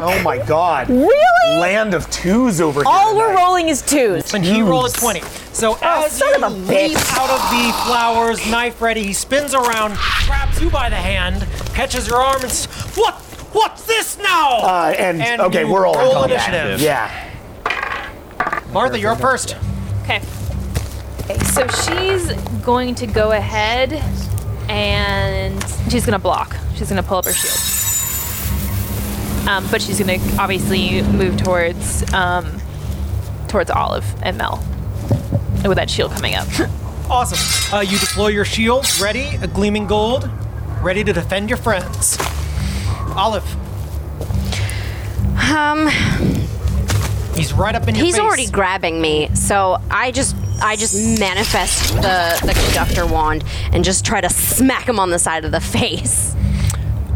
Oh my god. Really? Land of twos over here. All we're tonight. rolling is twos. And he rolled a 20. So as son you of a leap bitch. out of the flowers, knife ready, he spins around, grabs you by the hand, catches your arm, and s- what? What's this now? Uh, and, And okay, you we're all in roll combat. initiative. Yeah. Martha, you're up first. Okay. So she's going to go ahead and she's going to block. She's going to pull up her shield. Um, but she's going to obviously move towards um, towards Olive and Mel with that shield coming up. Awesome. Uh, you deploy your shield, ready, a gleaming gold, ready to defend your friends. Olive, Um, he's right up in your he's face. already grabbing me, so I just I just manifest the the conductor wand and just try to smack him on the side of the face.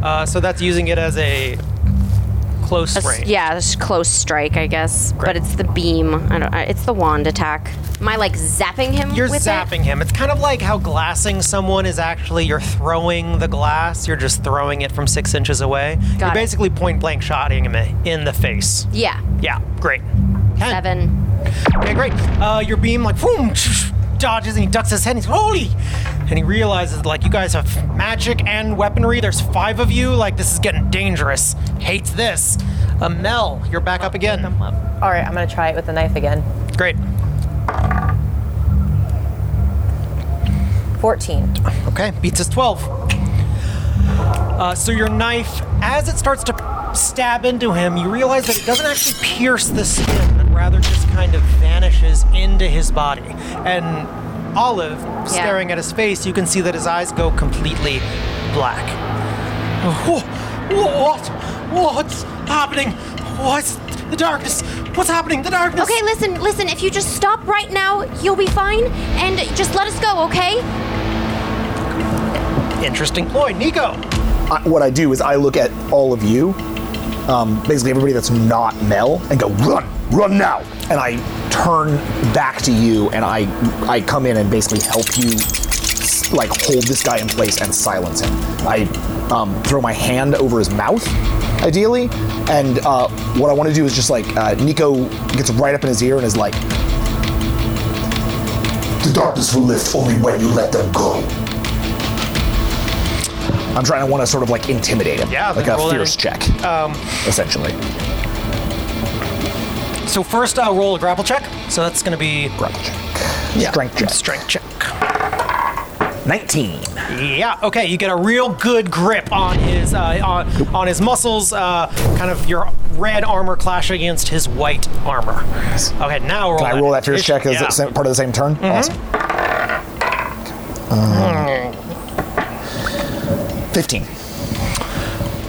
Uh, so that's using it as a close A range. yeah, it's close strike, I guess, but it's the beam. I don't. It's the wand attack. Am I like zapping him? You're zapping him. It's kind of like how glassing someone is actually you're throwing the glass. You're just throwing it from six inches away. Got you're it. basically point blank shotting him in the face. Yeah, Yeah, great. seven. Okay, great. Uh, your beam like boom dodges and he ducks his head. And he's holy, and he realizes like you guys have magic and weaponry. There's five of you. Like this is getting dangerous. Hates this. Uh, Mel, you're back up again. All right, I'm gonna try it with the knife again. Great. 14. Okay, beats his 12. Uh, so your knife, as it starts to stab into him, you realize that it doesn't actually pierce the skin, rather just kind of vanishes into his body. And Olive, staring at his face, you can see that his eyes go completely black. Wha- What? What's happening? What's the darkness? What's happening? The darkness. Okay, listen, listen. If you just stop right now, you'll be fine, and just let us go, okay? Interesting ploy, Nico. I, what I do is I look at all of you, um, basically everybody that's not Mel, and go run, run now. And I turn back to you, and I I come in and basically help you, like hold this guy in place and silence him. I um, throw my hand over his mouth, ideally, and uh, what I want to do is just like uh, Nico gets right up in his ear and is like, The darkness will lift only when you let them go. I'm trying to want to sort of like intimidate him, Yeah, like then a roll that fierce check, Um, essentially. So first, I'll roll a grapple check. So that's going to be grapple check. Yeah. Strength check. Strength check. 19. Yeah. Okay. You get a real good grip on his uh, on, on his muscles. Uh, kind of your red armor clash against his white armor. Okay. Now roll. Can I roll that fierce check as Yeah. part of the same turn? Mhm. Awesome. Um, 15.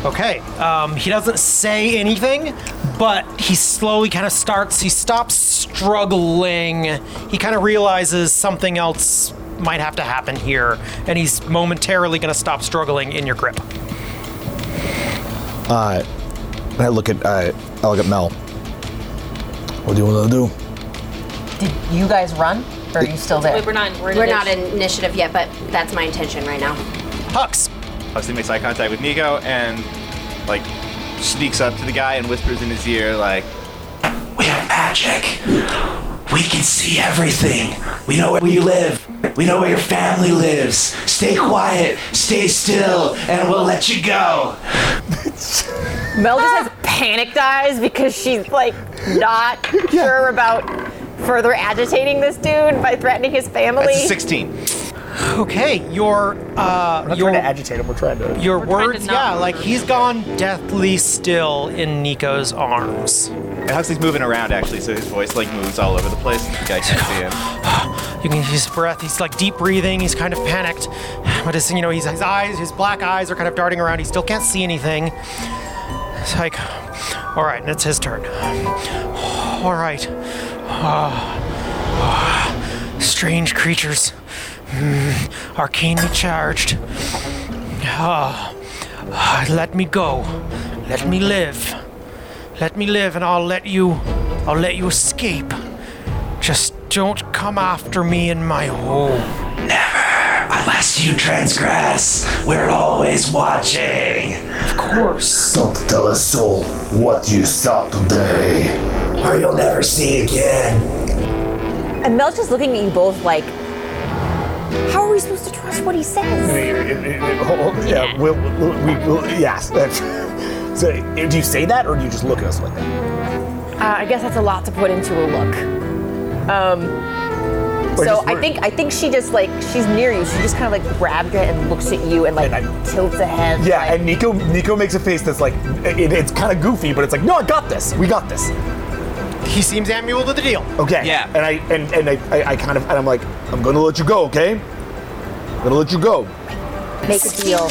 Okay. Um, he doesn't say anything, but he slowly kind of starts. He stops struggling. He kind of realizes something else might have to happen here, and he's momentarily going to stop struggling in your grip. Uh, I look at uh, I look at Mel. What do you want to do? Did you guys run? Or are you still there? Wait, we're not. We're, in We're not in initiative yet, but that's my intention right now. Hux. Huxley makes eye contact with Nico and like sneaks up to the guy and whispers in his ear like, We have magic. We can see everything. We know where you live. We know where your family lives. Stay quiet, stay still, and we'll let you go. Mel just has panicked eyes because she's like not sure about further agitating this dude by threatening his family. That's a 16. Okay, your uh, We're not your trying to agitate him. We're trying to. your We're trying to words, not yeah, move. like he's gone deathly still in Nico's arms. And Huxley's moving around actually, so his voice like moves all over the place. The guy can't see him. You can hear his breath. He's like deep breathing. He's kind of panicked, but his you know his, his eyes, his black eyes are kind of darting around. He still can't see anything. It's like, all right, and it's his turn. All right. Ah, ah, strange creatures, arcanely charged. Ah, ah, let me go. Let me live. Let me live, and I'll let you. I'll let you escape. Just don't come after me in my home. Never, unless you transgress, we're always watching. Of course. Don't tell a soul what you saw today. Or you'll never see again. And Mel's just looking at you both like, how are we supposed to trust what he says? Yeah, we'll, we'll, we will. Yes. that's- So, do you say that, or do you just look at us like that? Uh, I guess that's a lot to put into a look. Um, We're so I think I think she just like she's near you. She just kind of like grabs it and looks at you and like tilts a head. Yeah, and Nico Nico makes a face that's like it, it's kind of goofy, but it's like, no, I got this. We got this. He seems amiable to the deal. Okay. Yeah. And I and, and I, I, I kind of and I'm like, I'm gonna let you go, okay? I'm gonna let you go. Make a deal.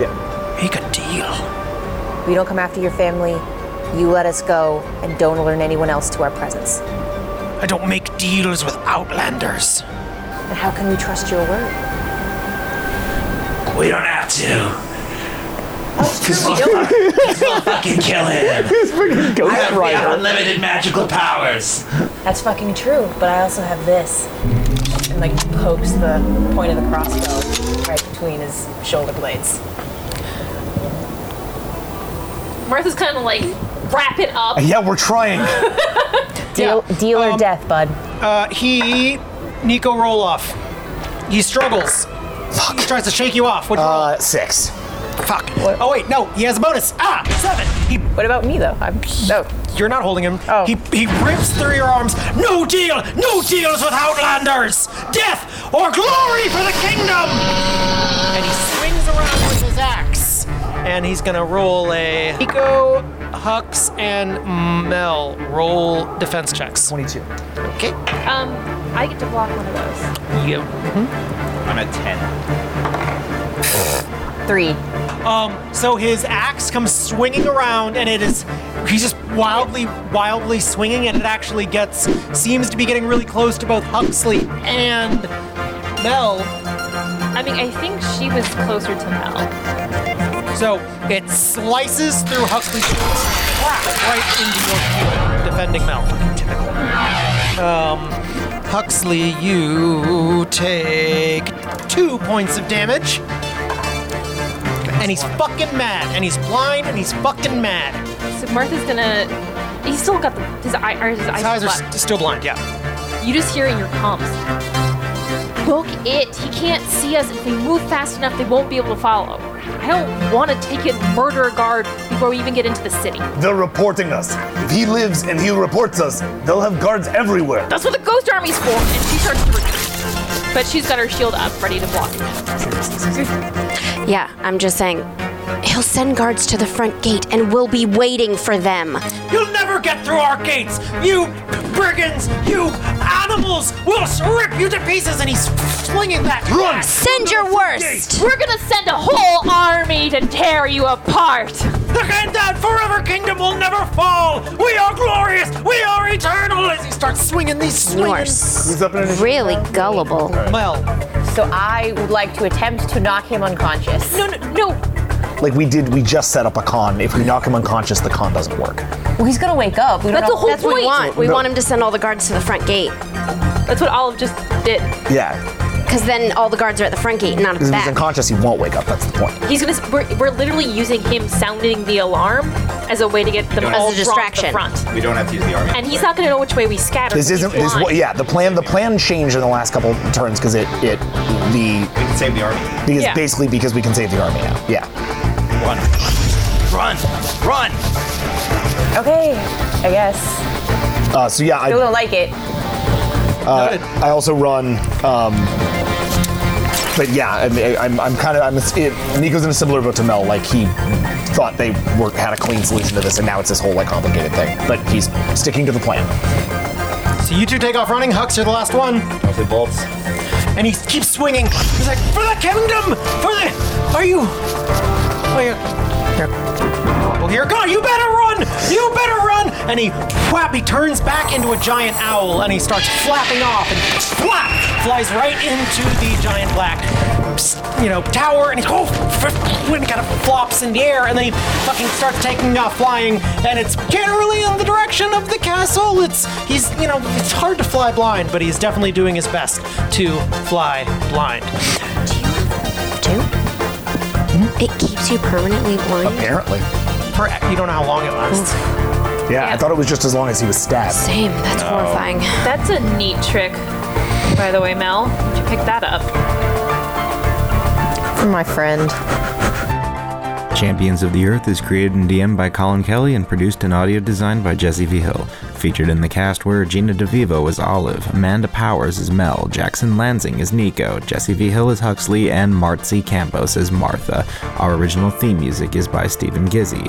Yeah. Make a deal. We don't come after your family. You let us go and don't alert anyone else to our presence. I don't make deals with outlanders. And how can we trust your word? We don't have to. Because we don't. We'll fucking kill him. He's freaking Ghost I have we have Rider. unlimited magical powers. That's fucking true. But I also have this. And like pokes the point of the crossbow right between his shoulder blades. Martha's kind of like wrap it up. Yeah, we're trying. Deal, deal or death, bud. Uh, he, Nico, Roloff. He struggles. He tries to shake you off. What'd you roll? Uh, six. Fuck. Oh wait, no, he has a bonus. Ah, seven. He. What about me though? I'm no. You're not holding him. Oh. He he rips through your arms. No deal. No deals with outlanders. Death or glory for the kingdom. And he swings around with his axe. And he's gonna roll a Nico, Hux, and Mel roll defense checks. Twenty-two. Okay. Um, I get to block one of those. You. I'm at 10. Three. Um, so his axe comes swinging around, and it is he's just wildly, wildly swinging, and it actually gets seems to be getting really close to both Huxley and Mel. I mean, I think she was closer to Mel. So it slices through Huxley's cracks right into your shield, defending Mel. Fucking typical. Um, Huxley, you take two points of damage. And he's fucking mad, and he's blind, and he's fucking mad. So Martha's gonna. He's still got the his eye. Or his eyes, His eyes are left. st- still blind, yeah. You just hear in your comms. Book it. He can't see us. If they move fast enough, they won't be able to follow. I don't want to take it and murder a guard before we even get into the city. They're reporting us. If he lives and he reports us, they'll have guards everywhere. That's what the ghost army's for. And she starts to retreat. But she's got her shield up, ready to block it. Yeah, I'm just saying. He'll send guards to the front gate and we'll be waiting for them. You'll never get through our gates! You brigands! You animals! We'll rip you to pieces! And he's flinging that. Run! Send your worst! We're gonna send a whole army to tear you apart. The Gandalf Forever Kingdom will never fall! We are glorious! We are eternal! As he starts swinging these You are swings. s- really gullible. Well, So I would like to attempt to knock him unconscious. No, no, no. Like we did, we just set up a con. If we knock him unconscious, the con doesn't work. Well, he's gonna wake up. We don't That's know- the whole That's what we point. want. We No. want him to send all the guards to the front gate. That's what Olive just did. Yeah. Because then all the guards are at the front gate not at Because the if he's back. unconscious, he won't wake up. That's the point. He's gonna. We're, we're literally using him sounding the alarm as a way to get them As a all drawn to the distraction. front. We don't have to use the army. And he's not gonna know which way we scatter. This isn't. This, blind. yeah, the plan. The plan changed in the last couple turns because it it the We can save the army. because Yeah. basically because we can save the army now. Yeah. Run. Run. Run. Okay, I guess. Uh, so yeah, Still I don't like it. uh, I also run. Um, but yeah, I mean, I'm I'm kind of I'm it, Nico's in a similar boat to Mel. Like he thought they were had a clean solution to this, and now it's this whole like complicated thing. But he's sticking to the plan. so you two take off running. Hux, you're the last one. Mostly bolts. And he keeps swinging. He's like, for the kingdom! For the. Are you. Oh, you're. you're people hear, God, you better run! You better run! And he whap, he turns back into a giant owl and he starts flapping off and flap flies right into the giant black you know, tower, and he oh, when he kind of flops in the air, and then he fucking starts taking off flying, and it's generally in the direction of the castle. It's he's you know, it's hard to fly blind, but he's definitely doing his best to fly blind. Do you? Two? Hmm? It keeps you permanently blind. Apparently. For you don't know how long it lasts. Yeah, I thought it was just as long as he was stabbed. Same. That's horrifying. That's a neat trick, by the way, Mel. Did you pick that up? From my friend. Champions of the Earth is created and DM'd by Colin Kelly and produced and audio designed by Jesse V. Hill. Featured in the cast were Gina DeVivo as Olive, Amanda Powers as Mel, Jackson Lansing as Nico, Jesse V. Hill as Huxley, and Martzi Campos as Martha. Our original theme music is by Stephen Gizzy.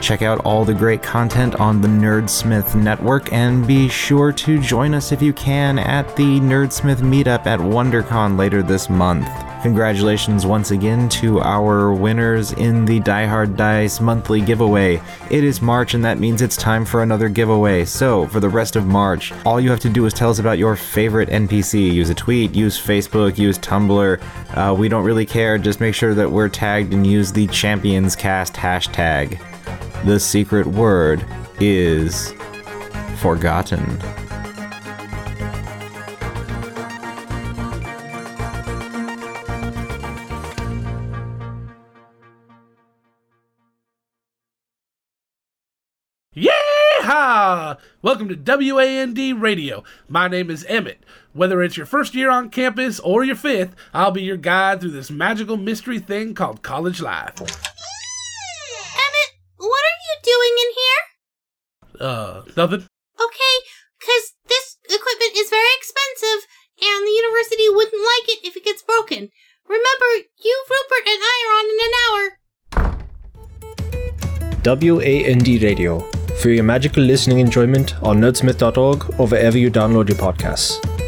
Check out all the great content on the Nerdsmith Network and be sure to join us if you can at the Nerdsmith meetup at WonderCon later this month. Congratulations once again to our winners in the Die Hard Dice monthly giveaway. It is March and that means it's time for another giveaway. So, for the rest of March, all you have to do is tell us about your favorite NPC. Use a tweet, use Facebook, use Tumblr. Uh, we don't really care, just make sure that we're tagged and use the Champions Cast hashtag. The secret word is forgotten. Welcome to WAND Radio. My name is Emmett. Whether it's your first year on campus or your fifth, I'll be your guide through this magical mystery thing called college life. Emmett, what are you doing in here? Uh, nothing? Okay, because this equipment is very expensive, and the university wouldn't like it if it gets broken. Remember, you, Rupert, and I are on in an hour. WAND Radio for your magical listening enjoyment on nerdsmith.org or wherever you download your podcasts.